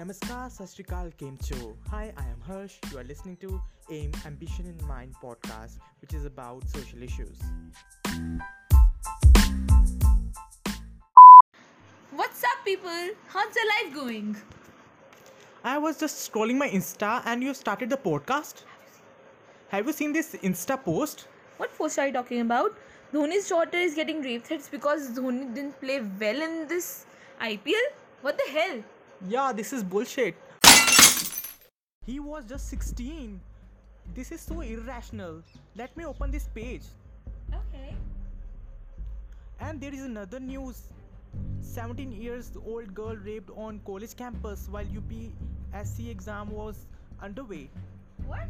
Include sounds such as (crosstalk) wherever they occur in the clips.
Namaskar, Sastrikal, Kemcho. Hi, I am Harsh. You are listening to AIM Ambition in Mind podcast, which is about social issues. What's up, people? How's your life going? I was just scrolling my Insta and you started the podcast. Have you seen this Insta post? What post are you talking about? Dhoni's daughter is getting rape threats because Dhoni didn't play well in this IPL? What the hell? Yeah, this is bullshit. He was just 16. This is so irrational. Let me open this page. Okay. And there is another news. 17 years old girl raped on college campus while UPSC exam was underway. What?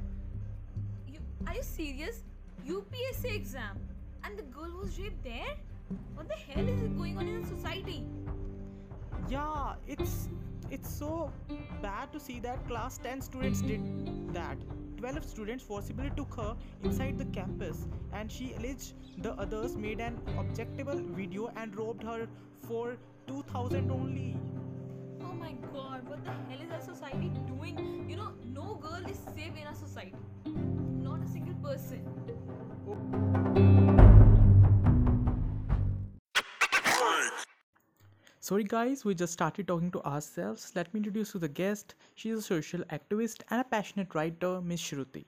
You are you serious? UPSC exam and the girl was raped there? What the hell is going on in society? Yeah, it's it's so bad to see that class 10 students did that. 12 students forcibly took her inside the campus and she alleged the others made an objectable video and robbed her for 2000 only. Oh my god, what the hell is our society doing? You know, no girl is safe in our society. Not a single person. Oh. Sorry guys, we just started talking to ourselves. Let me introduce you to the guest. She is a social activist and a passionate writer, Miss Shruti.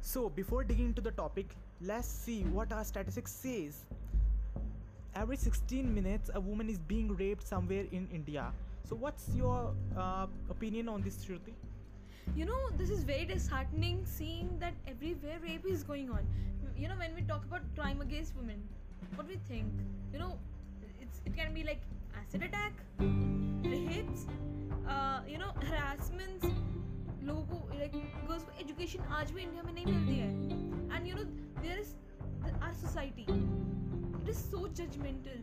So before digging into the topic, let's see what our statistics says. Every 16 minutes, a woman is being raped somewhere in India. So what's your uh, opinion on this, Shruti? You know, this is very disheartening seeing that everywhere rape is going on. You know, when we talk about crime against women, what do we think? You know, it's it can be like acid attack, rapes, uh, you know, (laughs) harassments. लोगों को like girls को education आज भी India में नहीं मिलती है and you know there is our society it is so judgmental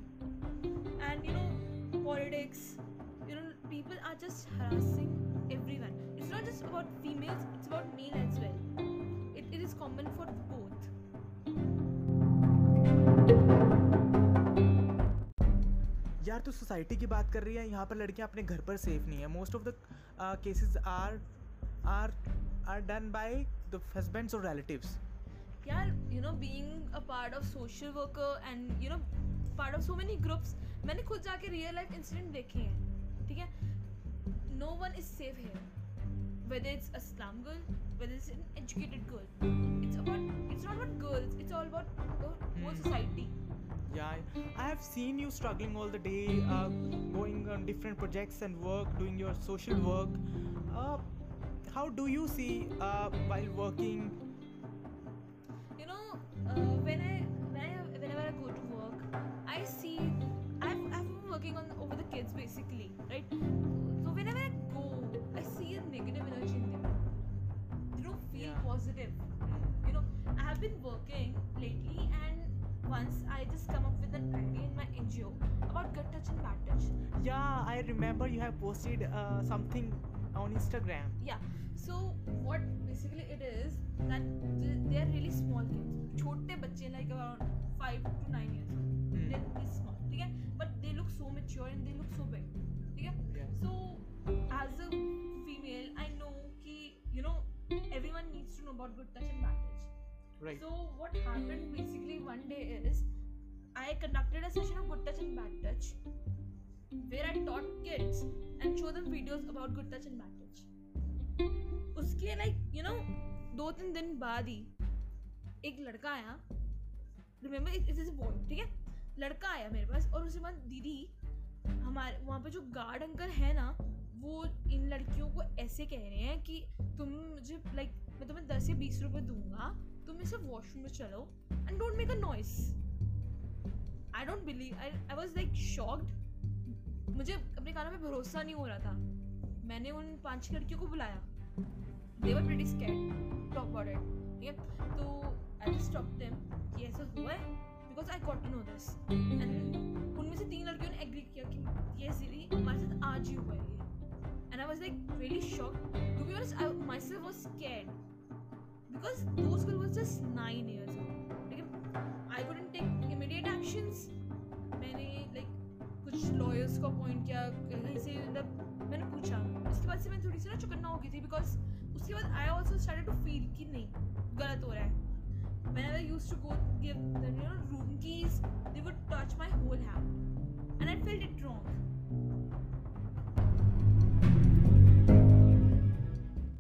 and you know politics you know people are just harassing everyone it's not just about females it's about male as well it, it is common for both यार, तू society की बात कर रही है, यहाँ पर लड़कियाँ अपने घर पर सेफ़ नहीं है। Most of the cases are are are done by the husbands और relatives yeah you know, being a part of social worker and, you know, part of so many groups, मैंने खुद जाके रियल लाइफ इंसिडेंट देखे हैं, ठीक है? No one is safe here whether it's a slum girl whether it's an educated girl it's about it's not about girls it's all about the whole Hmm. society Yeah, I have seen you struggling all the day, uh, going on different projects and work, doing your social work. Uh, how do you see uh, while working? you know uh, when I when I whenever I go to work I see I've, I've been working on over the kids basically right been working lately and once I just come up with an idea in my NGO about gut touch and bad touch Yeah, I remember you have posted uh, something on Instagram. yeah so what basically it is that they, they are really small kids छोटे बच्चे like around 5 to 9 years old Hmm. they're really small ठीक है but they look so mature and they look so big ठीक है Yeah. so as a female I know कि you know everyone needs to know about good touch and bad touch Right. so what happened basically one day is I conducted a session of good touch and bad touch where I taught kids and show them videos about good touch and bad touch. उसके like you know दो तीन दिन बाद ही एक लड़का आया remember it is boy ठीक है लड़का आया मेरे पास और उसके बाद दीदी हमारे वहाँ पे जो गार्ड अंकल है ना वो इन लड़कियों को ऐसे कह रहे हैं कि तुम मुझे लाइक मैं तुम्हें दस या बीस रुपए दूँगा तुम इसे वॉशरूम में चलो and don't make a noise I don't believe I I was like shocked मुझे अपने कानों पे भरोसा नहीं हो रहा था। मैंने उन पाँच लड़कियों को बुलाया। They were pretty scared talk about it ठीक है? तो आई जस्ट टॉक देम कि ऐसा हुआ है because I got to know this and उनमें से तीन लड़कियों ने एग्री किया कि ये सीरी हमारे साथ आज ही हुआ है and I was like really shocked to be honest I myself was scared because those girl was just 9 years old ठीक है I couldn't take immediate actions मैंने लाइक कुछ लॉयर्स को अपॉइंट किया मतलब मैंने पूछा। उसके बाद से मैं थोड़ी सी ना चुकन्ना हो गई थी बिकॉज़ उसके बाद I also started to feel कि नहीं, गलत हो रहा है। Whenever I used to go give them, you know, room keys, they would touch my whole hand. And I felt it wrong.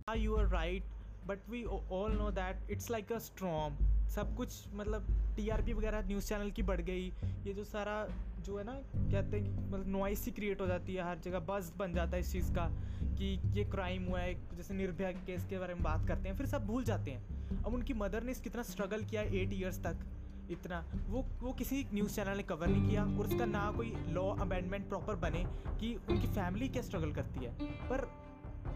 हाँ you are right but we all know that it's like a storm सब कुछ मतलब TRP वगैरह news channel की बढ़ गई। ये जो सारा जो है ना, कहते हैं मतलब नॉइस सी क्रिएट हो जाती है हर जगह। बस बन जाता है इस चीज़ का कि ये क्राइम हुआ है, जैसे निर्भया केस के बारे में बात करते हैं, फिर सब भूल जाते हैं। अब उनकी मदर ने कितना स्ट्रगल किया एट ईयर्स तक, इतना। वो वो किसी न्यूज़ चैनल ने कवर नहीं किया और उसका ना कोई लॉ अमेंडमेंट प्रॉपर बने कि उनकी फैमिली क्या स्ट्रगल करती है। पर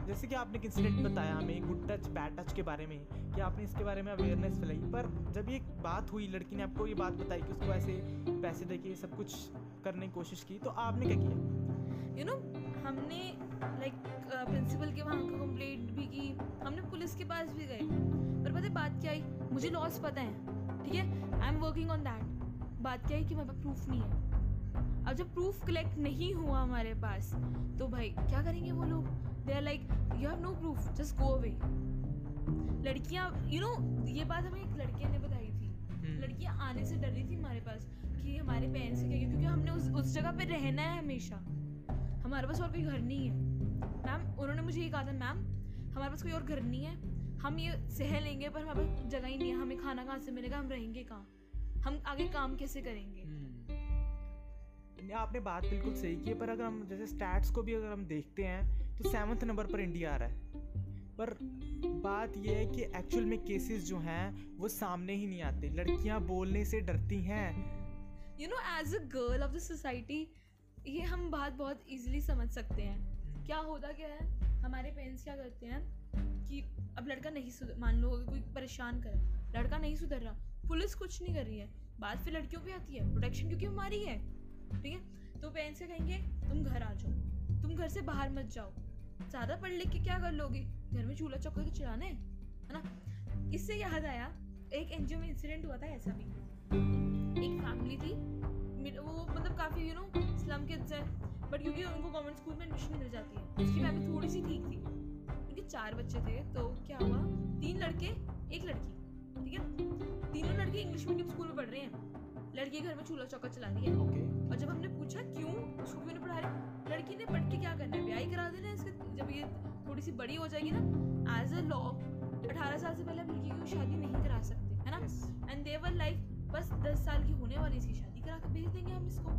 जैसे कि आपने एक इंसिडेंट बताया हमें गुड टच बैड टच के बारे में, कि आपने इसके बारे में अवेयरनेस फैलाई। पर जब ये बात हुई, लड़की ने आपको ये बात बताई कि उसको ऐसे पैसे दे के सब कुछ करने की कोशिश की तो आपने क्या किया? You know, हमने लाइक प्रिंसिपल के वहाँ कंप्लेंट भी की। हमने पुलिस के पास भी गए। पर पता है, बात क्या आई? मुझे लॉस पता है, ठीक है? I am working on that बात क्या है कि मेरे पास प्रूफ नहीं है। अब जब प्रूफ कलेक्ट नहीं हुआ हमारे पास तो भाई, क्या करेंगे वो लोग? They are like you have no proof just go away लड़कियाँ यू नो ये बात हमें एक लड़के ने बताई थी। हम्म। लड़कियाँ आने से डर रही थी हमारे पास कि हमारे पेरेंट्स से क्या क्योंकि हमने उस उस जगह पे रहना है हमेशा। हमारे पास और कोई घर नहीं है। मैम उन्होंने मुझे ये कहा था मैम हमारे पास कोई और घर नहीं है। हम ये सह लेंगे पर हमारे पास जगह ही नहीं है। हमें खाना कहाँ से मिलेगा? हम रहेंगे कहाँ? हम आगे काम कैसे करेंगे? हम्म। आपने बात बिल्कुल सही की है पर अगर हम जैसे स्टैट्स को भी अगर हम देखते हैं तो सेवन्थ नंबर पर इंडिया आ रहा है। पर बात यह है कि एक्चुअल में केसेस जो हैं वो सामने ही नहीं आते। लड़कियाँ बोलने से डरती हैं। You know as a girl of the society ये हम बात बहुत इजीली समझ सकते हैं। क्या होता क्या है? हमारे पेरेंट्स क्या करते हैं कि अब लड़का नहीं सुधर मान लो कोई परेशान करे लड़का नहीं सुधर रहा पुलिस कुछ नहीं कर रही है। बात फिर लड़कियों पे आती है प्रोटेक्शन क्योंकि हमारी है ठीक है? तो पेरेंट्स क्या कहेंगे? तुम घर आ जाओ। तुम घर से बाहर मत जाओ। ज़्यादा पढ़ लिख के क्या कर लोगे? घर में चूल्हा चौका तो चलाना है ना? इससे याद आया, एक एनजीओ में इंसिडेंट हुआ था ऐसा भी। एक फैमिली थी वो मतलब काफ़ी यू नो स्लम किड्स हैं। बट क्योंकि उनको गवर्नमेंट स्कूल में एडमिशन मिल जाती है, उसकी फैमिली थोड़ी सी ठीक थी। उनके चार बच्चे थे तो क्या हुआ? तीन लड़के, एक लड़की, ठीक है? तीनों लड़के इंग्लिश मीडियम स्कूल में पढ़ रहे हैं। लड़की घर में चूल्हा चौका चला रही है। ओके। और जब हमने पूछा क्यों? उसको क्यों नहीं पढ़ा रहे? लड़की ने पढ़ के क्या करना है? ब्याह करा देना इसके जब ये थोड़ी सी बड़ी हो जाएगी ना एज अ लॉ अठारह साल से पहले आप लड़की की शादी नहीं करा सकते है ना? एंड देवर लाइफ बस दस साल की होने वाली इसकी शादी करा के भेज देंगे हम इसको.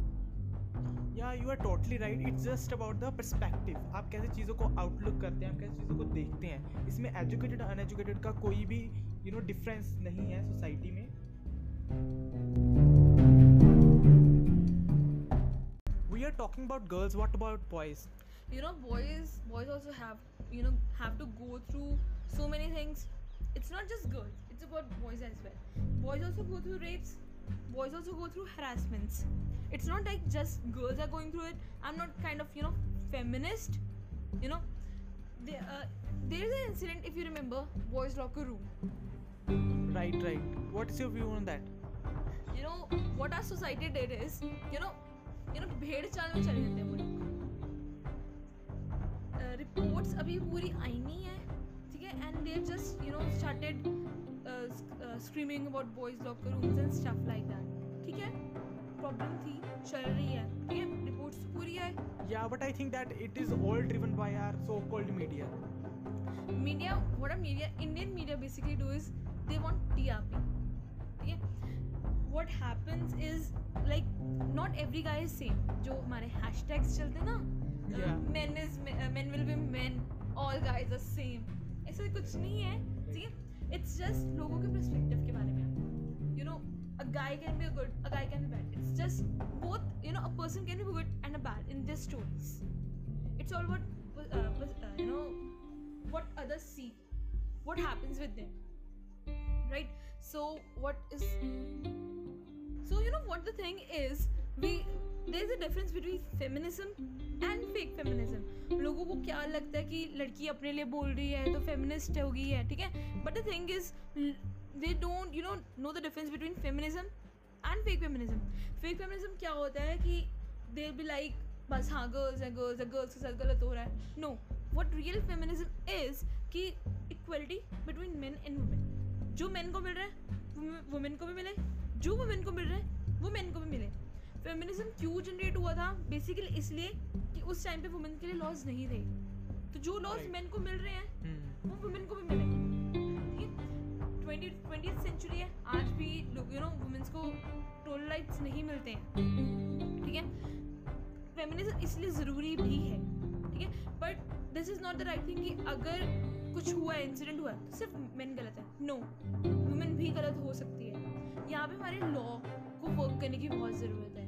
या you are totally right it's just about the perspective आप कैसे चीज़ों को आउटलुक करते हैं आप कैसे चीज़ों को देखते हैं? इसमें एजुकेटेड अनएजुकेटेड का कोई भी यू नो डिफरेंस नहीं है सोसाइटी में। are talking about girls what about boys? You know boys boys also have you know have to go through so many things. It's not just girls it's about boys as well. Boys also go through rapes boys also go through harassments. It's not like just girls are going through it. I'm not kind of you know feminist you know. There, uh, there's an incident if you remember boys locker room. Right right. What's your view on that? You know what our society did is you know you know भेड़ चाल में चले जाते हैं वो लोग reports अभी पूरी आई नहीं है ठीक है? And they just you know started screaming about boys locker rooms and stuff like that ठीक है? प्रॉब्लम थी चल रही है ठीक है? रिपोर्ट्स तो पूरी है या but I think that it is all driven by our so called media media what a media indian media basically do is they want trp है what happens is like not every guy is same जो हमारे hashtags चलते ना man will be man all guys a same ऐसा कुछ नहीं है ठीक इट्स जस्ट लोगों के परस्पेक्टिव के बारे में। You know a guy can be a good a guy can be bad it's just both you know a person can be good and a bad in this stories it's all what you know what other see what happens with them right so what is so, you know what the thing is? We there is a difference between feminism and fake feminism. लोगों को क्या लगता है कि लड़की अपने लिए बोल रही है तो फेमिनिस्ट होगी है ठीक है? But the thing is they don't you know know the difference between feminism and fake feminism fake feminism क्या होता है कि दे बी लाइक बस हाँ गर्ल्स है गर्ल्स है गर्ल्स के साथ गलत हो रहा है. No what real feminism is कि equality between men and women जो मेन को मिल रहा है वुमेन को भी मिले जो वुमेन को मिल रहा है वो मेन को भी मिले। फेमिनिज्म क्यों जनरेट हुआ था? बेसिकली इसलिए कि उस टाइम पे वुमेन के लिए लॉज नहीं थे। तो जो लॉज. मेन को मिल रहे हैं Hmm. वो वुमेन को भी मिले। ट्वेंटी ट्वेंटी सेंचुरी है। आज भी लोग यू नो वुमेन्स को टोल राइट्स नहीं मिलते हैं। ठीक है? फेमिनिज्म इसलिए ज़रूरी भी है। ठीक है? But this is not the right thing कि अगर कुछ हुआ है इंसिडेंट हुआ है तो सिर्फ़ मेन गलत है। नो no, वुमेन भी गलत हो सकती है। यहाँ पे हमारे लॉ को वर्क करने की बहुत ज़रूरत है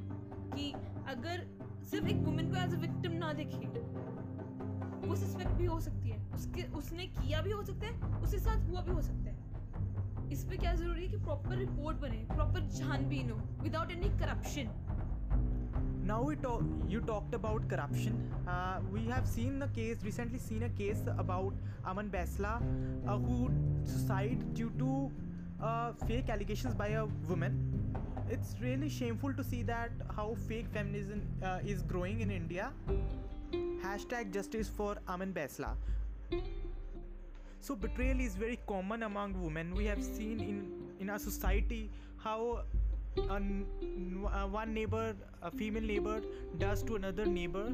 कि अगर सिर्फ़ एक वुमेन को एज अ विक्टिम ना देखे वो सस्पेक्ट भी हो सकती है। उसके उसने किया भी हो सकता है उसके साथ हुआ भी हो सकता है। इस पे क्या ज़रूरी है कि प्रॉपर रिपोर्ट बने प्रॉपर छानबीन हो without any corruption now we talk you talked about corruption. Uh, we have seen a case recently seen a case about aman besla uh, who suicide due to uh, fake allegations by a woman. It's really shameful to see that how fake feminism uh, is growing in india. Hashtag justice for aman besla so betrayal is very common among women. We have seen in in our society how uh, one neighbor a female neighbor does to another neighbor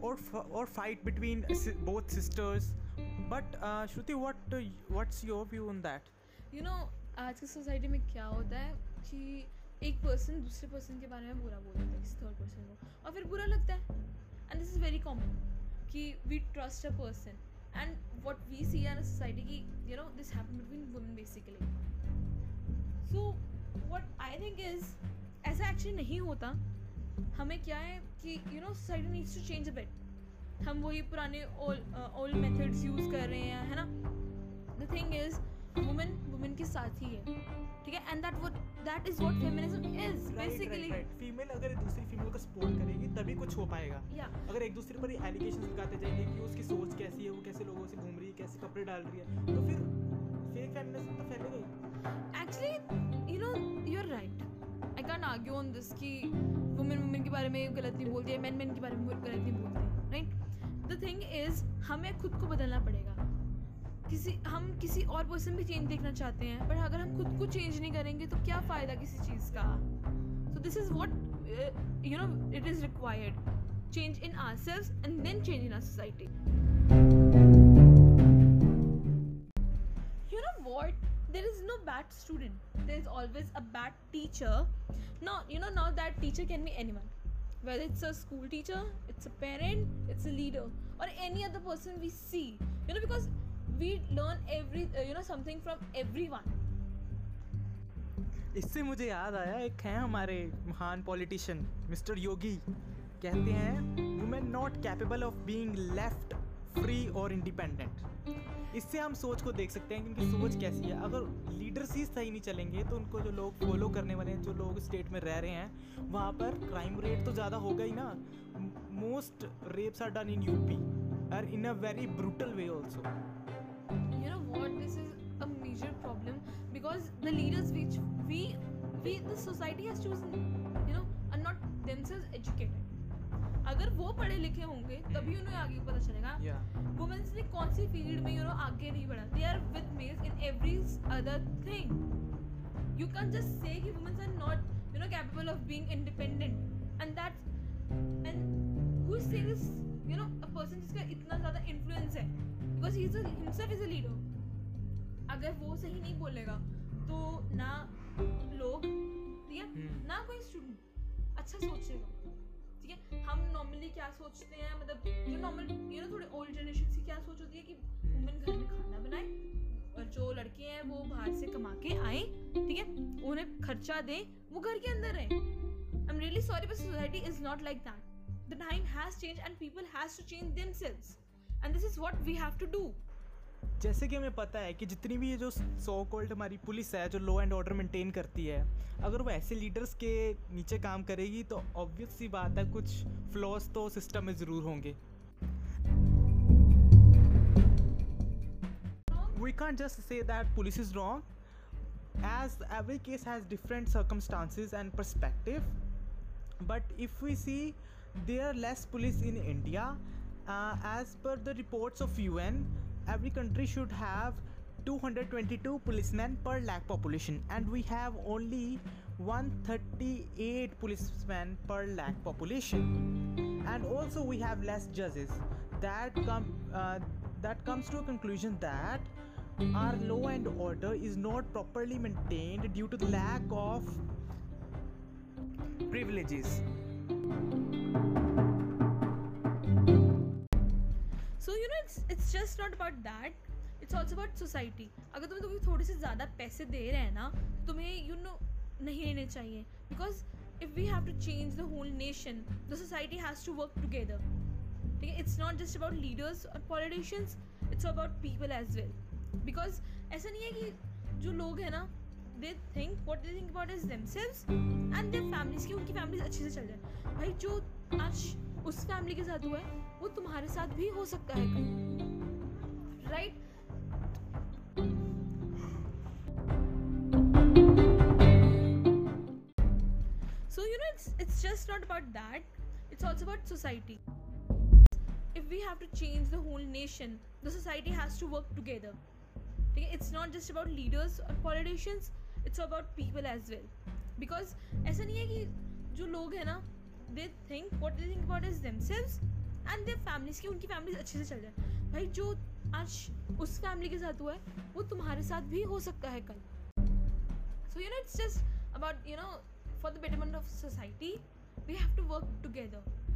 or f- or fight between both sisters. But uh, shruti what uh, what's your view on that? You know आज की society में क्या होता है कि एक person दूसरे person के बारे में बुरा बोल देता है, किसी थर्ड पर्सन को, और फिर बुरा लगता है। And this is very common कि we trust a person and what we see in society की you know this happen between women basically so what I think is ऐसा एक्चुअली नहीं होता। हमें क्या है कि you know society needs to change a bit हम वही पुराने ओल्ड मेथड्स यूज़ कर रहे हैं, है ना? The thing is women women के साथ ही है। ठीक है? And that that is what feminism is basically female अगर दूसरी फीमेल को सपोर्ट करेगी तभी कुछ हो पाएगा। या अगर एक दूसरे पर एलिगेशन लगाते जाएँगे कि उसकी सोच कैसी है वो कैसे लोगों से घूम रही है कैसे कपड़े डाल रही है तो फिर फेक फेमिनिज्म तो फैलेगा actually you know you are right I can argue on this कि वुमेन वुमेन के बारे में गलत नहीं बोलती है मैन मैन के बारे में गलत नहीं बोलते राइट द थिंग इज़ हमें खुद को बदलना पड़ेगा। किसी हम किसी और पर्सन में चेंज देखना चाहते हैं पर अगर हम खुद को चेंज नहीं करेंगे तो क्या फ़ायदा किसी चीज़ का so this is what you know it is required change in ourselves and then change in our society you know what there is no bad student there is always a bad teacher now you know now that teacher can be anyone whether it's a school teacher it's a parent it's a leader or any other person we see you know because we learn every uh, you know something from everyone. इससे मुझे याद आया एक है हमारे महान politician mister Yogi. कहते हैं women not capable of being left free और इंडिपेंडेंट इससे हम सोच को देख सकते हैं कि उनकी सोच कैसी है। अगर लीडर्स ही सही नहीं चलेंगे तो उनको जो लोग फॉलो करने वाले हैं जो लोग स्टेट में रह रहे हैं वहाँ पर क्राइम रेट तो ज़्यादा होगा ही ना। Most rapes are done in UP are in a very brutal way also major problem because the leaders which we we the society has chosen you know are not themselves educated. अगर वो पढ़े लिखे होंगे तभी उन्हें आगे पता चलेगा। वुमेन्स ने कौन सी फ़ील्ड में यू नो आगे नहीं बढ़ा? They are with males in every other thing you can just say कि womens are not you know capable of being independent and that and who is saying this you know a person जिसका इतना ज़्यादा influence है? Because he is himself is a leader अगर वो सही नहीं बोलेगा तो ना लोग ठीक है? हम्म। ना कोई स्टूडेंट अच्छा सोचेगा ठीक है? हम नॉर्मली क्या सोचते हैं? मतलब जो नॉर्मल यू नो थोड़े ओल्ड जनरेशन की क्या सोच होती है कि वुमेन घर में खाना बनाए और जो लड़के हैं वो बाहर से कमा के आए ठीक है? उन्हें खर्चा दें वो घर के अंदर रहें। I am really sorry but society is not like that the time has change and people has to change themselves and this is what we have to do जैसे कि हमें पता है कि जितनी भी ये जो सो कॉल्ड हमारी पुलिस है, जो लॉ एंड ऑर्डर मेंटेन करती है, अगर वो ऐसे लीडर्स के नीचे काम करेगी तो ऑब्वियस सी बात है, कुछ फ्लॉज तो सिस्टम में ज़रूर होंगे। We can just say that police is wrong as every case has different circumstances and perspective but if we see there are less police in India as per the reports of U N every country should have 222 policemen per lakh population, and we have only 138 policemen per lakh population. And also, we have less judges. That come uh, that comes to a conclusion that our law and order is not properly maintained due to the lack of privileges. It's it's just not about that it's also about society अगर तुम्हें तुम्हें थोड़े से ज़्यादा पैसे दे रहे हैं ना तो तुम्हें यू नो नहीं लेने चाहिए। Because if we have to change the whole nation the society has to work together ठीक है? It's not just about leaders और politicians it's about people as well because ऐसा नहीं है कि जो लोग हैं ना they think what they think about is themselves and their families की उनकी फैमिलीज़ अच्छे से चल जाए। भाई, जो आज उस फैमिली के साथ हुआ है वो तुम्हारे साथ भी हो सकता है right so you know it's it's just not about that it's also about society if we have to change the whole nation the society has to work together ठीक है? It's not just about leaders और politicians it's about people as well because ऐसा नहीं है कि जो लोग हैं ना they think what they think about is themselves and there families की, उनकी फैमिली अच्छे से चल जाए भाई, जो आज उस फैमिली के साथ हुआ है, वो तुम्हारे साथ भी हो सकता है कल। So you know it's just about you know for the betterment of society we have to work together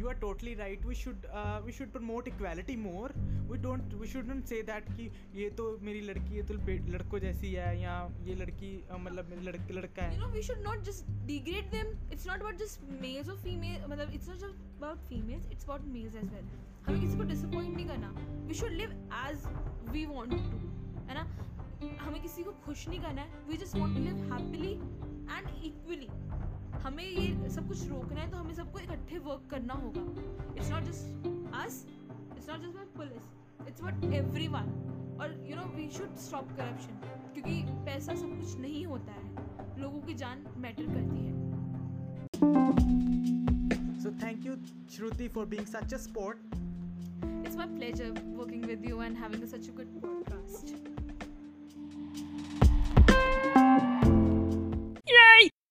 You are totally right. We should uh, we should promote equality more. We don't we shouldn't say that कि ये तो मेरी लड़की है तो लड़कों जैसी है या ये लड़की अ, मतलब मेरी लड़की लड़का you है know we should not just degrade them it's not about just males or female मतलब it's not just about females it's about males as well हमें किसी को disappoint नहीं करना we should live as we want to है ना हमें किसी को खुश नहीं करना है। We just want to live happily and equally. हमें ये सब कुछ रोकना है तो हमें सबको इकट्ठे वर्क करना होगा। It's not just us it's not just about police it's about everyone और you know we should stop corruption क्योंकि पैसा सब कुछ नहीं होता है। लोगों की जान मैटर करती है। So thank you Shruti for being such a sport. It's my pleasure working with you and having such a good podcast.